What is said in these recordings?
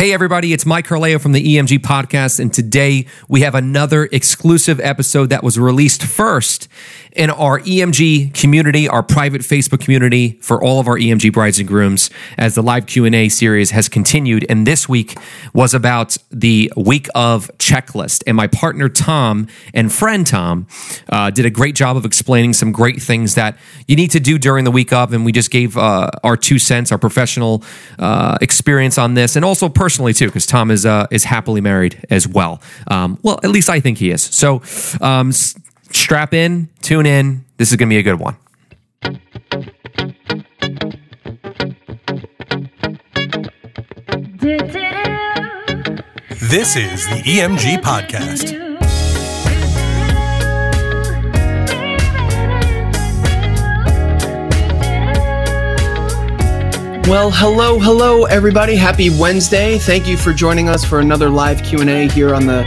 Hey, everybody, it's Mike Carleo from the EMG podcast, and today we have another exclusive episode that was released first in our EMG community, our private Facebook community for all of our EMG brides and grooms as the live Q&A series has continued. And this week was about the week of checklist. And my partner Tom and friend Tom uh, did a great job of explaining some great things that you need to do during the week of. And we just gave uh, our two cents, our professional uh, experience on this, and also personally too, because Tom is uh, is happily married as well. Um, well, at least I think he is. So um, strap in, tune in. This is going to be a good one. This is the EMG Podcast. Well, hello, hello, everybody. Happy Wednesday. Thank you for joining us for another live Q&A here on the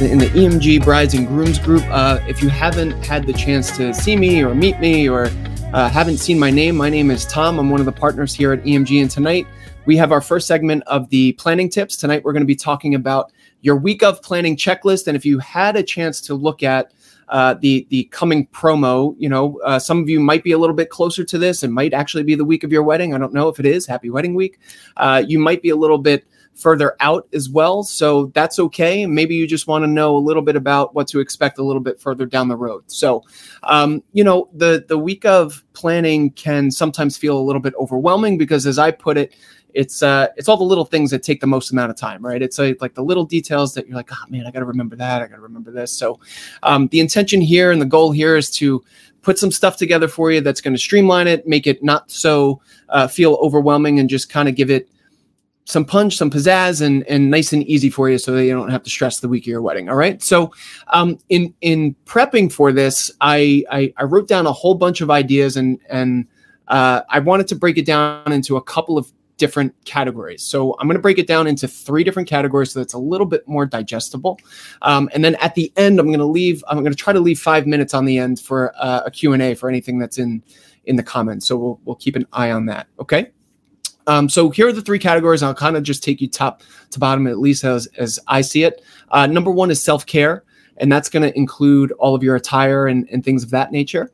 in the EMG Brides and Grooms group. Uh, if you haven't had the chance to see me or meet me or uh, haven't seen my name, my name is Tom. I'm one of the partners here at EMG. And tonight we have our first segment of the planning tips. Tonight we're going to be talking about your week of planning checklist. And if you had a chance to look at uh, the the coming promo. You know, uh, some of you might be a little bit closer to this. It might actually be the week of your wedding. I don't know if it is. Happy wedding week. Uh, you might be a little bit further out as well. So that's okay. Maybe you just want to know a little bit about what to expect a little bit further down the road. So, um, you know, the the week of planning can sometimes feel a little bit overwhelming because, as I put it, it's uh, it's all the little things that take the most amount of time, right? It's uh, like the little details that you're like, oh man, I got to remember that, I got to remember this. So, um, the intention here and the goal here is to put some stuff together for you that's going to streamline it, make it not so uh, feel overwhelming, and just kind of give it some punch, some pizzazz, and and nice and easy for you, so that you don't have to stress the week of your wedding. All right. So, um, in in prepping for this, I, I I, wrote down a whole bunch of ideas, and and uh, I wanted to break it down into a couple of different categories. So I'm going to break it down into three different categories, so that's a little bit more digestible. Um, and then at the end, I'm going to leave. I'm going to try to leave five minutes on the end for uh, a Q and A for anything that's in in the comments. So we'll we'll keep an eye on that. Okay. Um, so here are the three categories. I'll kind of just take you top to bottom, at least as, as I see it. Uh, number one is self care, and that's going to include all of your attire and, and things of that nature.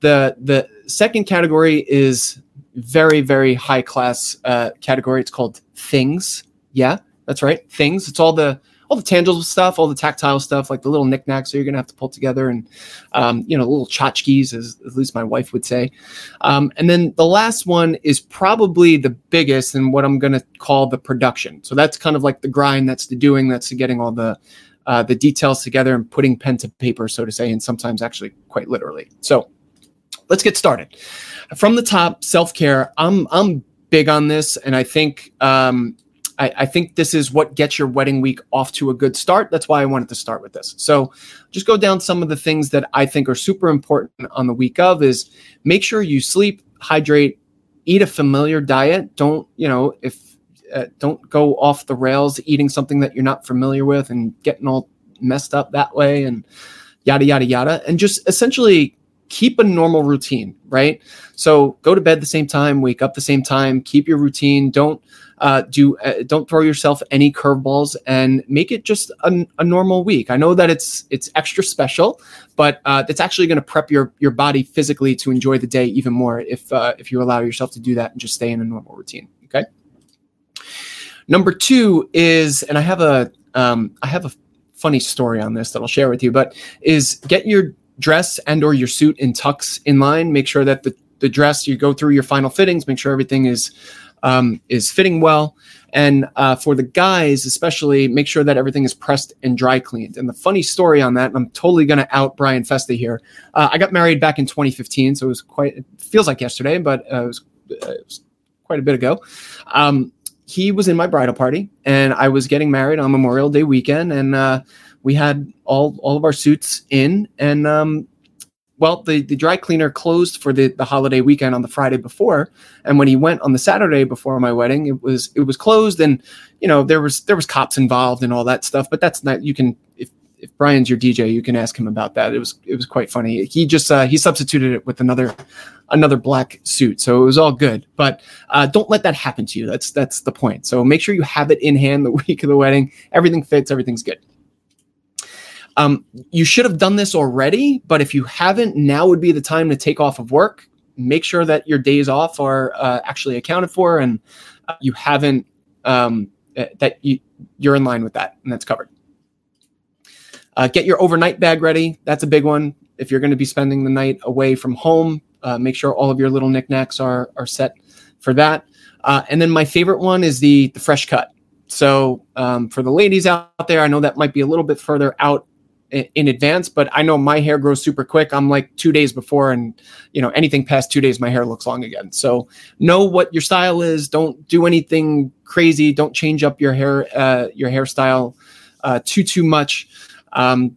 The the second category is very very high class uh, category. It's called things. Yeah, that's right, things. It's all the all the tangible stuff, all the tactile stuff, like the little knickknacks that you're to have to pull together, and um, you know, little tchotchkes, as at least my wife would say. Um, and then the last one is probably the biggest, and what I'm to call the production. So that's kind of like the grind, that's the doing, that's the getting all the uh, the details together and putting pen to paper, so to say, and sometimes actually quite literally. So let's get started. From the top, self care. I'm I'm big on this, and I think um, I, I, think this is what gets your wedding week off to a good start. That's why I wanted to start with this. So just go down some of the things that I think are super important on the week of is make sure you sleep, hydrate, eat a familiar diet. Don't, you know, if uh, don't go off the rails eating something that you're not familiar with and getting all messed up that way and yada, yada, yada. And just essentially keep a normal routine, right? So go to bed the same time, wake up the same time, keep your routine. Don't uh, do uh, don't throw yourself any curveballs and make it just a, a, normal week. I know that it's it's extra special, but uh, it's actually going to prep your your body physically to enjoy the day even more if uh, if you allow yourself to do that and just stay in a normal routine. Okay. Number two is, and I have a um, I have a funny story on this that I'll share with you, but is get your dress and or your suit in tux in line. Make sure that the the dress you go through your final fittings. Make sure everything is um, is fitting well. And uh, for the guys, especially, make sure that everything is pressed and dry cleaned. And the funny story on that, I'm totally going to out Brian Festa here. Uh, I got married back in 2015, so it was quite, it feels like yesterday, but uh, it, was, uh, it, was, quite a bit ago. Um, he was in my bridal party, and I was getting married on Memorial Day weekend, and uh, we had all all of our suits in, and um, well, the, the dry cleaner closed for the, the holiday weekend on the Friday before. And when he went on the Saturday before my wedding, it was it was closed and you know, there was there was cops involved and all that stuff. But that's not you can if if Brian's your DJ, you can ask him about that. It was it was quite funny. He just uh, he substituted it with another another black suit, so it was all good. But uh, don't let that happen to you. That's that's the point. So make sure you have it in hand the week of the wedding. Everything fits. Everything's good. Um, you should have done this already, but if you haven't, now would be the time to take off of work. Make sure that your days off are uh, actually accounted for, and uh, you haven't um, uh, that you you're in line with that, and that's covered. Uh, get your overnight bag ready. That's a big one. If you're going to be spending the night away from home, uh, make sure all of your little knickknacks are are set for that. Uh, and then my favorite one is the the fresh cut. So um, for the ladies out there, I know that might be a little bit further out in advance, but I know my hair grows super quick. I'm like two days before, and you know anything past two days, my hair looks long again. So know what your style is. Don't do anything crazy. Don't change up your hair, uh, your hairstyle uh, too too much. Um,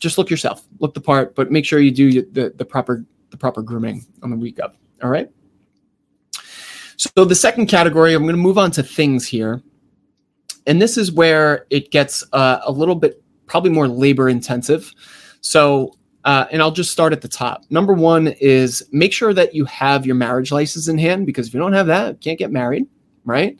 just look yourself, look the part, but make sure you do the the proper the proper grooming on the week up. All right. So the second category, I'm going to move on to things here, and this is where it gets uh, a little bit probably more labor intensive. So, uh, and I'll just start at the top. Number one is make sure that you have your marriage license in hand because if you don't have that, you can't get married, right?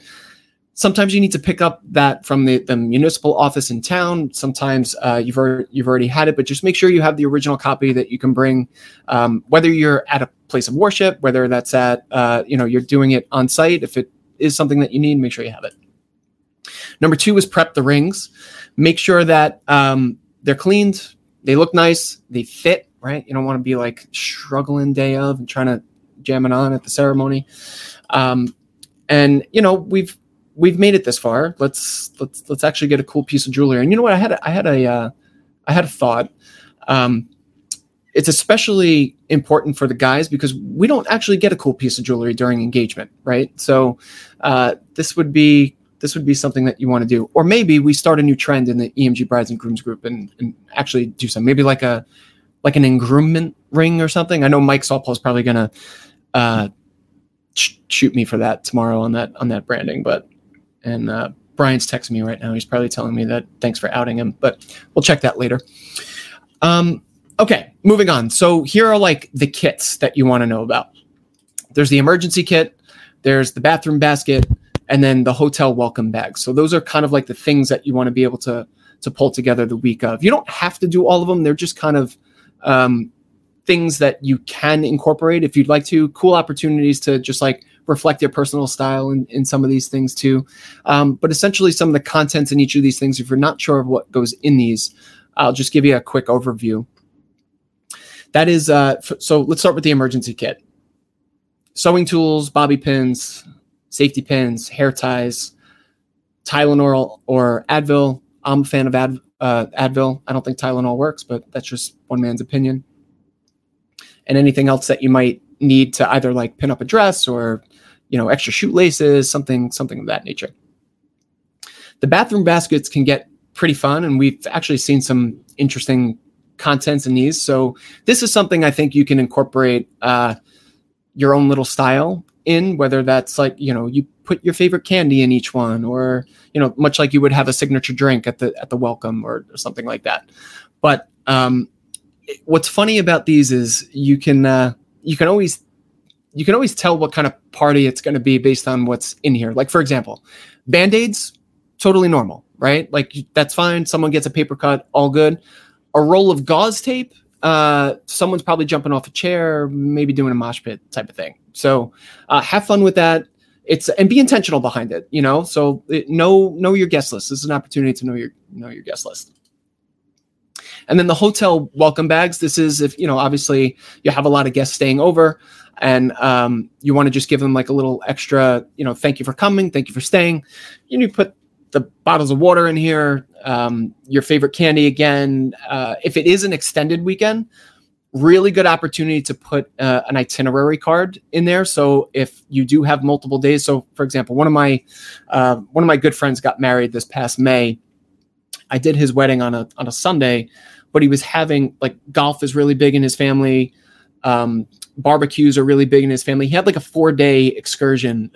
Sometimes you need to pick up that from the, the municipal office in town. Sometimes uh, you've already, you've already had it, but just make sure you have the original copy that you can bring, um, whether you're at a place of worship, whether that's at uh, you know you're doing it on site. If it is something that you need, make sure you have it. Number two is prep the rings make sure that um, they're cleaned, they look nice, they fit, right? You don't want to be like struggling day of and trying to jam it on at the ceremony. Um, and you know, we've we've made it this far. Let's let's let's actually get a cool piece of jewelry. And you know what? I had a, I had a uh, I had a thought. Um, it's especially important for the guys because we don't actually get a cool piece of jewelry during engagement, right? So uh, this would be this would be something that you want to do. Or maybe we start a new trend in the EMG brides and grooms group and, and actually do some maybe like a like an engroomment ring or something. I know Mike Saltpaul is probably gonna uh, sh- shoot me for that tomorrow on that on that branding, but and uh, Brian's texting me right now. He's probably telling me that thanks for outing him, but we'll check that later. Um, okay, moving on. So here are like the kits that you want to know about. There's the emergency kit. There's the bathroom basket and then the hotel welcome bag. So those are kind of like the things that you want to be able to to pull together the week of. You don't have to do all of them. They're just kind of um, things that you can incorporate if you'd like to. Cool opportunities to just like reflect your personal style in, in some of these things too. Um, but essentially, some of the contents in each of these things, if you're not sure of what goes in these, I'll just give you a quick overview. That is, uh, f- so let's start with the emergency kit. Sewing tools, bobby pins, safety pins, hair ties, Tylenol or Advil. I'm a fan of Ad, uh, Advil. I don't think Tylenol works, but that's just one man's opinion. And anything else that you might need to either like pin up a dress or, you know, extra shoelaces, something, something of that nature. The bathroom baskets can get pretty fun, and we've actually seen some interesting contents in these. So this is something I think you can incorporate uh, your own little style in, whether that's like, you know, you put your favorite candy in each one or, you know, much like you would have a signature drink at the at the welcome or, or something like that. But um, what's funny about these is you can uh, you can always you can always tell what kind of party it's going to be based on what's in here. Like for example, band-aids totally normal, right? Like that's fine. Someone gets a paper cut, all good. A roll of gauze tape, uh, someone's probably jumping off a chair, maybe doing a mosh pit type of thing. So uh, have fun with that. It's and be intentional behind it. You know, so it, know know your guest list. This is an opportunity to know your know your guest list. And then the hotel welcome bags. This is if you know, obviously you have a lot of guests staying over, and um, you want to just give them like a little extra. You know, thank you for coming, thank you for staying. You need to put the bottles of water in here, um, your favorite candy again. Uh, if it is an extended weekend, really good opportunity to put uh, an itinerary card in there. So if you do have multiple days, so for example, one of my uh, one of my good friends got married this past May. I did his wedding on a on a Sunday, but he was having like golf is really big in his family. Um, barbecues are really big in his family. He had like a four day excursion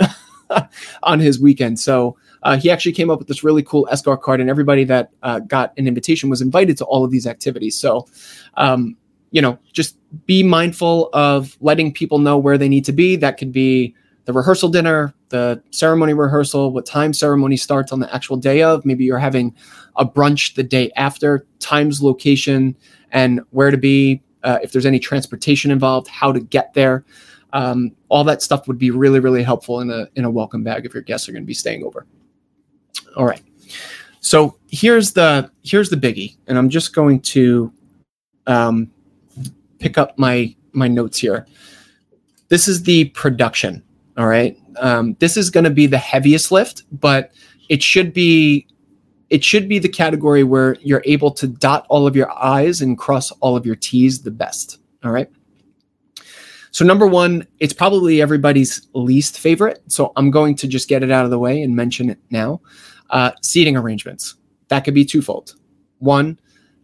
on his weekend. So uh, he actually came up with this really cool escort card, and everybody that uh, got an invitation was invited to all of these activities. So, um, you know, just be mindful of letting people know where they need to be. That could be the rehearsal dinner, the ceremony rehearsal, what time ceremony starts on the actual day of. Maybe you're having a brunch the day after, times, location, and where to be. Uh, if there's any transportation involved, how to get there. Um, all that stuff would be really, really helpful in a in a welcome bag if your guests are going to be staying over. All right. So here's the here's the biggie, and I'm just going to um, pick up my my notes here. This is the production. All right. Um, this is going to be the heaviest lift, but it should be it should be the category where you're able to dot all of your I's and cross all of your T's the best. All right. So, number one, it's probably everybody's least favorite. So, I'm going to just get it out of the way and mention it now. Uh, seating arrangements. That could be twofold. One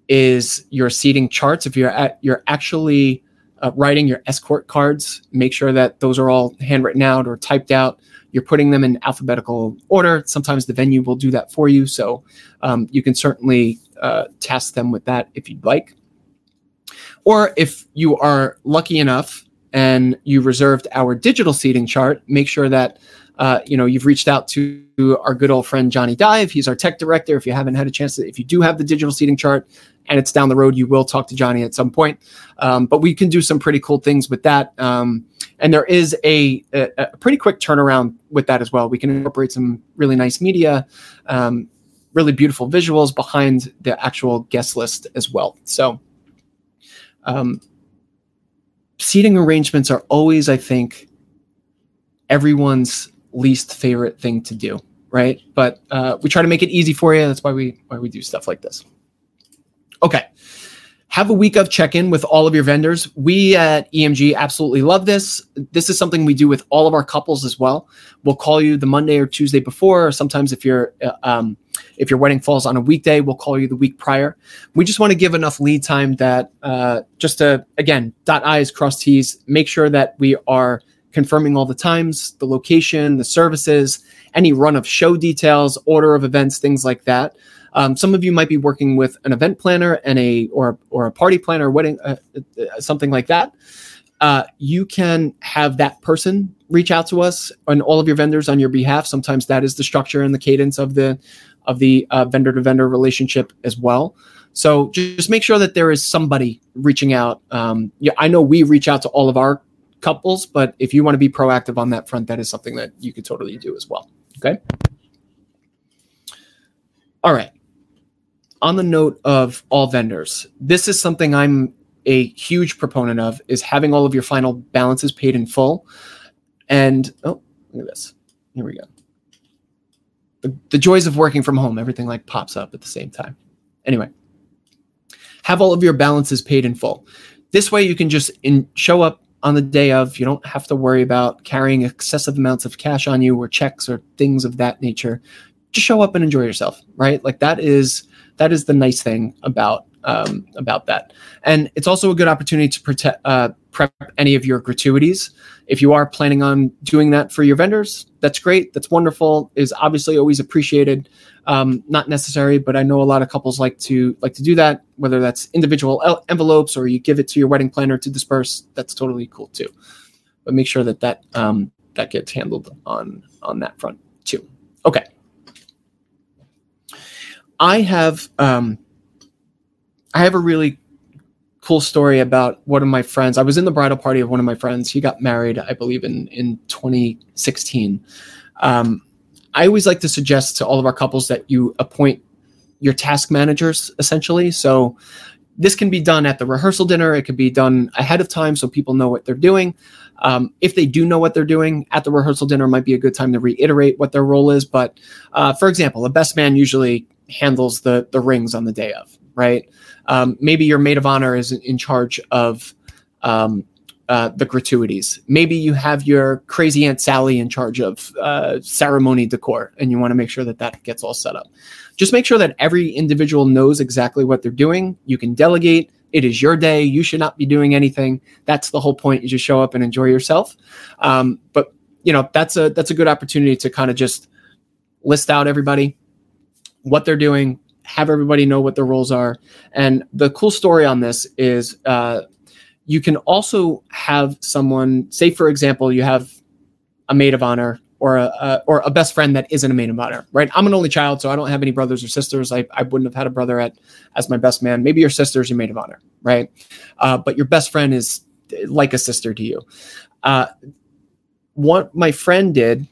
is your seating charts. If you're at, you're actually uh, writing your escort cards, make sure that those are all handwritten out or typed out. You're putting them in alphabetical order. Sometimes the venue will do that for you. So um, you can certainly uh, them with that if you'd like. Or if you are lucky enough and you reserved our digital seating chart, make sure that uh, you know you've reached out to our good old friend Johnny Dive. He's our tech director. If you haven't had a chance to, if you do have the digital seating chart and it's down the road, you will talk to Johnny at some point. Um, but we can do some pretty cool things with that. Um, and there is a, a, a, pretty quick turnaround with that as well. We can incorporate some really nice media, um, really beautiful visuals behind the actual guest list as well. So. Um, seating arrangements are always, I think, everyone's least favorite thing to do, right? But uh, we try to make it easy for you. That's why we why we do stuff like this. Okay. Have a week of check in with all of your vendors. We at EMG absolutely love this. This is something we do with all of our couples as well. We'll call you the Monday or Tuesday before, or sometimes if your uh, um, if your wedding falls on a weekday, we'll call you the week prior. We just want to give enough lead time that uh, just to again dot i's cross t's, make sure that we are confirming all the times, the location, the services, any run of show details, order of events, things like that. Um, some of you might be working with an event planner and a or or a party planner, wedding, uh, uh, something like that. Uh, you can have that person reach out to us and all of your vendors on your behalf. Sometimes that is the structure and the cadence of the of the vendor to vendor relationship as well. So just make sure that there is somebody reaching out. Um, yeah, I know we reach out to all of our couples, but if you want to be proactive on that front, that is something that you could totally do as well. Okay. All right. On the note of all vendors, this is something I'm a huge proponent of is having all of your final balances paid in full. And oh, look at this. Here we go. The, the joys of working from home, everything like pops up at the same time. Anyway, have all of your balances paid in full. This way you can just in, show up on the day of. You don't have to worry about carrying excessive amounts of cash on you or checks or things of that nature. Just show up and enjoy yourself, right? Like that is that is the nice thing about um, about that. And it's also a good opportunity to uh, prep any of your gratuities. If you are planning on doing that for your vendors, that's great. That's wonderful. Is obviously always appreciated. Um, not necessary, but I know a lot of couples like to like to do that. Whether that's individual el- envelopes or you give it to your wedding planner to disperse, that's totally cool too. But make sure that that um, that gets handled on on that front too. Okay. I have um, I have a really cool story about one of my friends. I was in the bridal party of one of my friends. He got married, I believe, in in 2016. Um, I always like to suggest to all of our couples that you appoint your task managers essentially. So this can be done at the rehearsal dinner. It could be done ahead of time so people know what they're doing. Um, if they do know what they're doing at the rehearsal dinner, might be a good time to reiterate what their role is. But uh, for example, a best man usually handles the the rings on the day of, right? Um, maybe your maid of honor is in charge of um, uh, the gratuities. Maybe you have your crazy Aunt Sally in charge of uh, ceremony decor, and you want to make sure that that gets all set up. Just make sure that every individual knows exactly what they're doing. You can delegate. It is your day. You should not be doing anything. That's the whole point. You just show up and enjoy yourself. Um, but you know that's a that's a good opportunity to kind of just list out everybody, what they're doing, have everybody know what their roles are. And the cool story on this is uh, you can also have someone, say, for example, you have a maid of honor or a, or a best friend that isn't a maid of honor, right? I'm an only child, so I don't have any brothers or sisters. I, I wouldn't have had a brother at as my best man. Maybe your sister's your maid of honor, right? Uh, but your best friend is like a sister to you. Uh, what my friend did,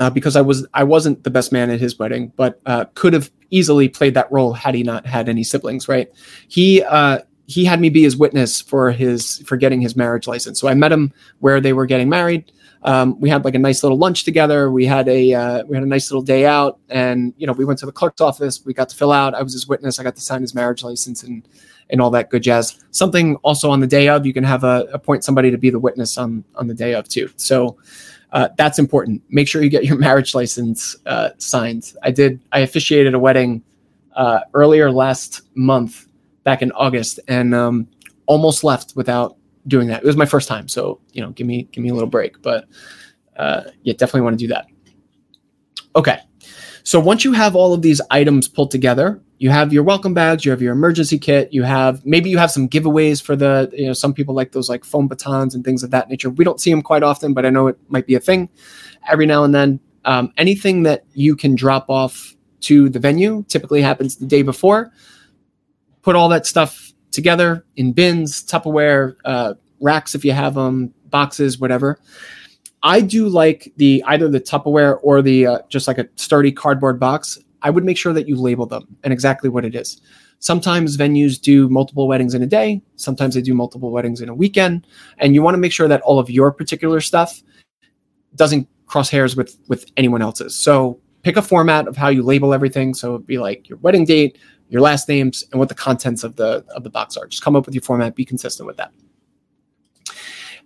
uh, because I was I wasn't the best man at his wedding, but uh, could have easily played that role had he not had any siblings, right? He uh, he had me be his witness for his for getting his marriage license. So I met him where they were getting married. Um, we had like a nice little lunch together. We had a uh, we had a nice little day out, and you know we went to the clerk's office. We got to fill out. I was his witness. I got to sign his marriage license and and all that good jazz. Something also on the day of, you can have a appoint somebody to be the witness on on the day of too. So uh, that's important. Make sure you get your marriage license uh, signed. I did. I officiated a wedding uh, earlier last month, back in August, and um, almost left without doing that. It was my first time, so you know, give me give me a little break. But uh, yeah, definitely want to do that. Okay, so once you have all of these items pulled together, you have your welcome bags, you have your emergency kit, you have maybe you have some giveaways for the you know some people like those like foam batons and things of that nature. We don't see them quite often, but I know it might be a thing every now and then. Um, anything that you can drop off to the venue typically happens the day before. Put all that stuff together in bins, Tupperware, uh, racks if you have them, boxes, whatever. I do like the either the Tupperware or the uh, just like a sturdy cardboard box. I would make sure that you label them and exactly what it is. Sometimes venues do multiple weddings in a day, sometimes they do multiple weddings in a weekend, and you want to make sure that all of your particular stuff doesn't cross hairs with with anyone else's. So pick a format of how you label everything. So it'd be like your wedding date, your last names, and what the contents of the of the box are. Just come up with your format, be consistent with that.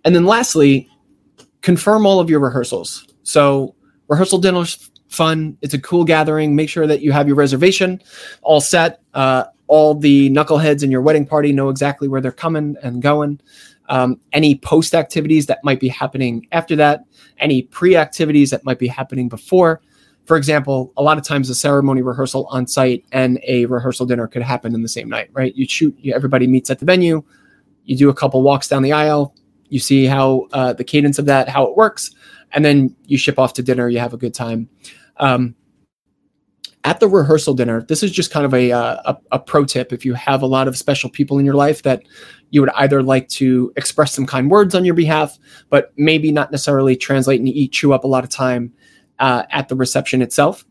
And then lastly, confirm all of your rehearsals. So rehearsal dinner's fun. It's a cool gathering. Make sure that you have your reservation all set. Uh, all the knuckleheads in your wedding party know exactly where they're coming and going. Um, any post activities that might be happening after that, any pre activities that might be happening before. For example, a lot of times a ceremony rehearsal on site and a rehearsal dinner could happen in the same night, right? You shoot, everybody meets at the venue, you do a couple walks down the aisle, you see how uh, the cadence of that, how it works, and then you ship off to dinner. You have a good time. Um, at the rehearsal dinner, this is just kind of a, uh, a, a pro tip. If you have a lot of special people in your life that you would either like to express some kind words on your behalf, but maybe not necessarily translate and eat chew up a lot of time uh, at the reception itself.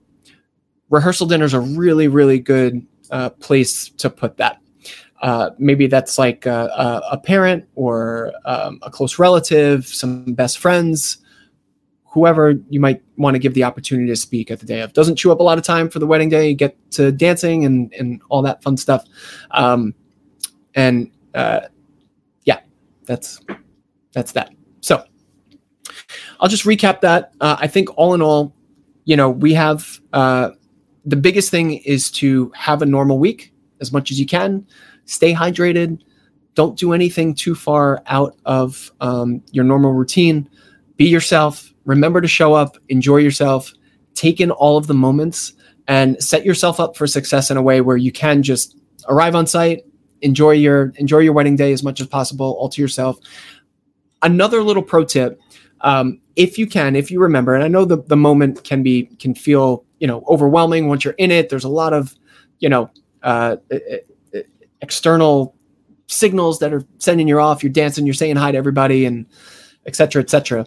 Rehearsal dinners are really really good uh, place to put that. Uh, maybe that's like a, a parent or um, a close relative, some best friends, whoever you might want to give the opportunity to speak at the day of. Doesn't chew up a lot of time for the wedding day. get to dancing and and all that fun stuff. Um, and uh, yeah, that's that's that. So I'll just recap that. Uh, I think all in all, you know, we have uh, the biggest thing is to have a normal week as much as you can stay hydrated. Don't do anything too far out of um, your normal routine. Be yourself. Remember to show up, enjoy yourself, take in all of the moments, and set yourself up for success in a way where you can just arrive on site, enjoy your enjoy your wedding day as much as possible, all to yourself. Another little pro tip: um, if you can, if you remember, and I know the the moment can be can feel you know overwhelming once you're in it. There's a lot of you know uh, external signals that are sending you off. You're dancing, you're saying hi to everybody, and et cetera, et cetera.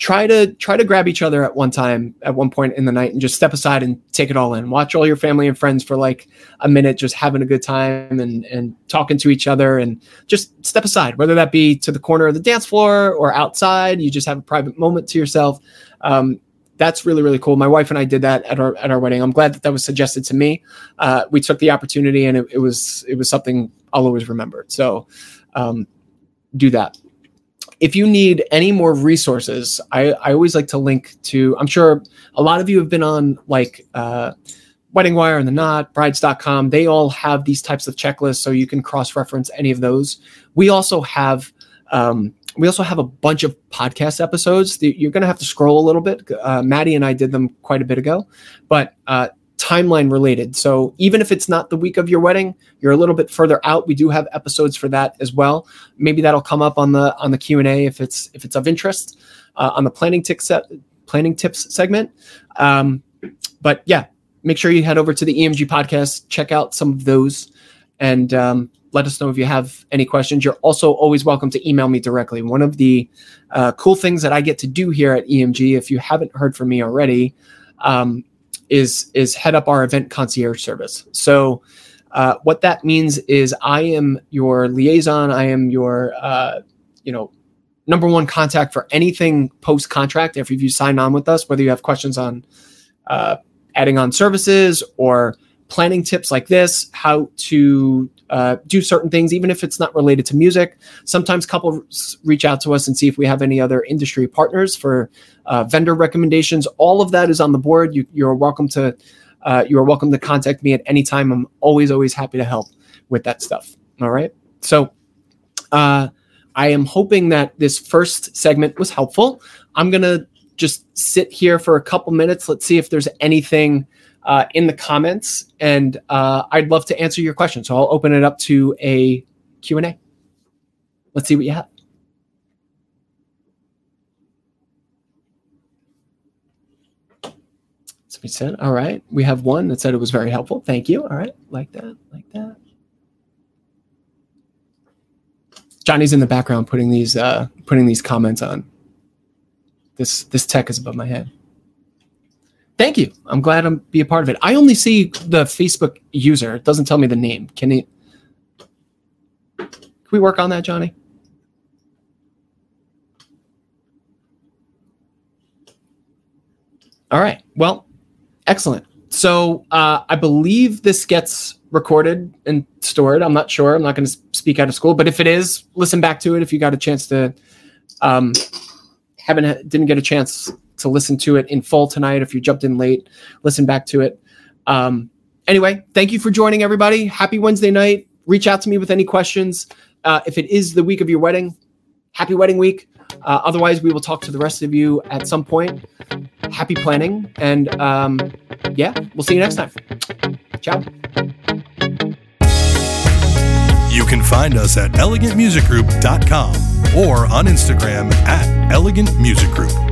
Try to try to grab each other at one time, at one point in the night, and just step aside and take it all in. Watch all your family and friends for like a minute, just having a good time and and talking to each other, and just step aside. Whether that be to the corner of the dance floor or outside, you just have a private moment to yourself. Um, that's really really cool. My wife and I did that at our at our wedding. I'm glad that that was suggested to me. Uh, we took the opportunity, and it, it, was it was something I'll always remember. So um, do that. If you need any more resources, I, I always like to link to. I'm sure a lot of you have been on like uh, Wedding Wire and the Knot, Brides.com. They all have these types of checklists, so you can cross reference any of those. We also have um, we also have a bunch of podcast episodes. You're going to have to scroll a little bit. Uh, Maddie and I did them quite a bit ago, but uh, timeline related. So even if it's not the week of your wedding, you're a little bit further out. We do have episodes for that as well. Maybe that'll come up on the on the Q and A if it's if it's of interest uh, on the planning tips set, planning tips segment. Um, but yeah, make sure you head over to the EMG podcast, check out some of those, and um, let us know if you have any questions. You're also always welcome to email me directly. One of the uh, cool things that I get to do here at EMG, if you haven't heard from me already, um, is is head up our event concierge service. So. Uh, what that means is I am your liaison. I am your, uh, you know, number one contact for anything post contract. If you sign on with us, whether you have questions on uh, adding on services or planning tips like this, how to uh, do certain things, even if it's not related to music. Sometimes couples reach out to us and see if we have any other industry partners for uh, vendor recommendations. All of that is on the board. You, you're welcome to uh, you are welcome to contact me at any time. I'm always always happy to help with that stuff. All right. So uh, I am hoping that this first segment was helpful. I'm gonna just sit here for a couple minutes. Let's see if there's anything uh, in the comments, and uh, I'd love to answer your question. So I'll open it up to a Q and A. Let's see what you have. Somebody said, "All right, we have one that said it was very helpful. Thank you. All right, like that, like that." Johnny's in the background putting these uh, putting these comments on. This this tech is above my head. Thank you. I'm glad I'm be a part of it. I only see the Facebook user. It doesn't tell me the name. Can? Can we work on that, Johnny? All right. Well, excellent. So uh, I believe this gets recorded and stored. I'm not sure. I'm not going to speak out of school, but if it is, listen back to it if you got a chance to. Um, haven't didn't get a chance to listen to it in full tonight. If you jumped in late, listen back to it. Um, anyway, thank you for joining, everybody. Happy Wednesday night. Reach out to me with any questions. Uh, if it is the week of your wedding, happy wedding week. Uh, otherwise, we will talk to the rest of you at some point. Happy planning. And um, yeah, we'll see you next time. Ciao. You can find us at elegantmusicgroup.com or on Instagram at elegantmusicgroup.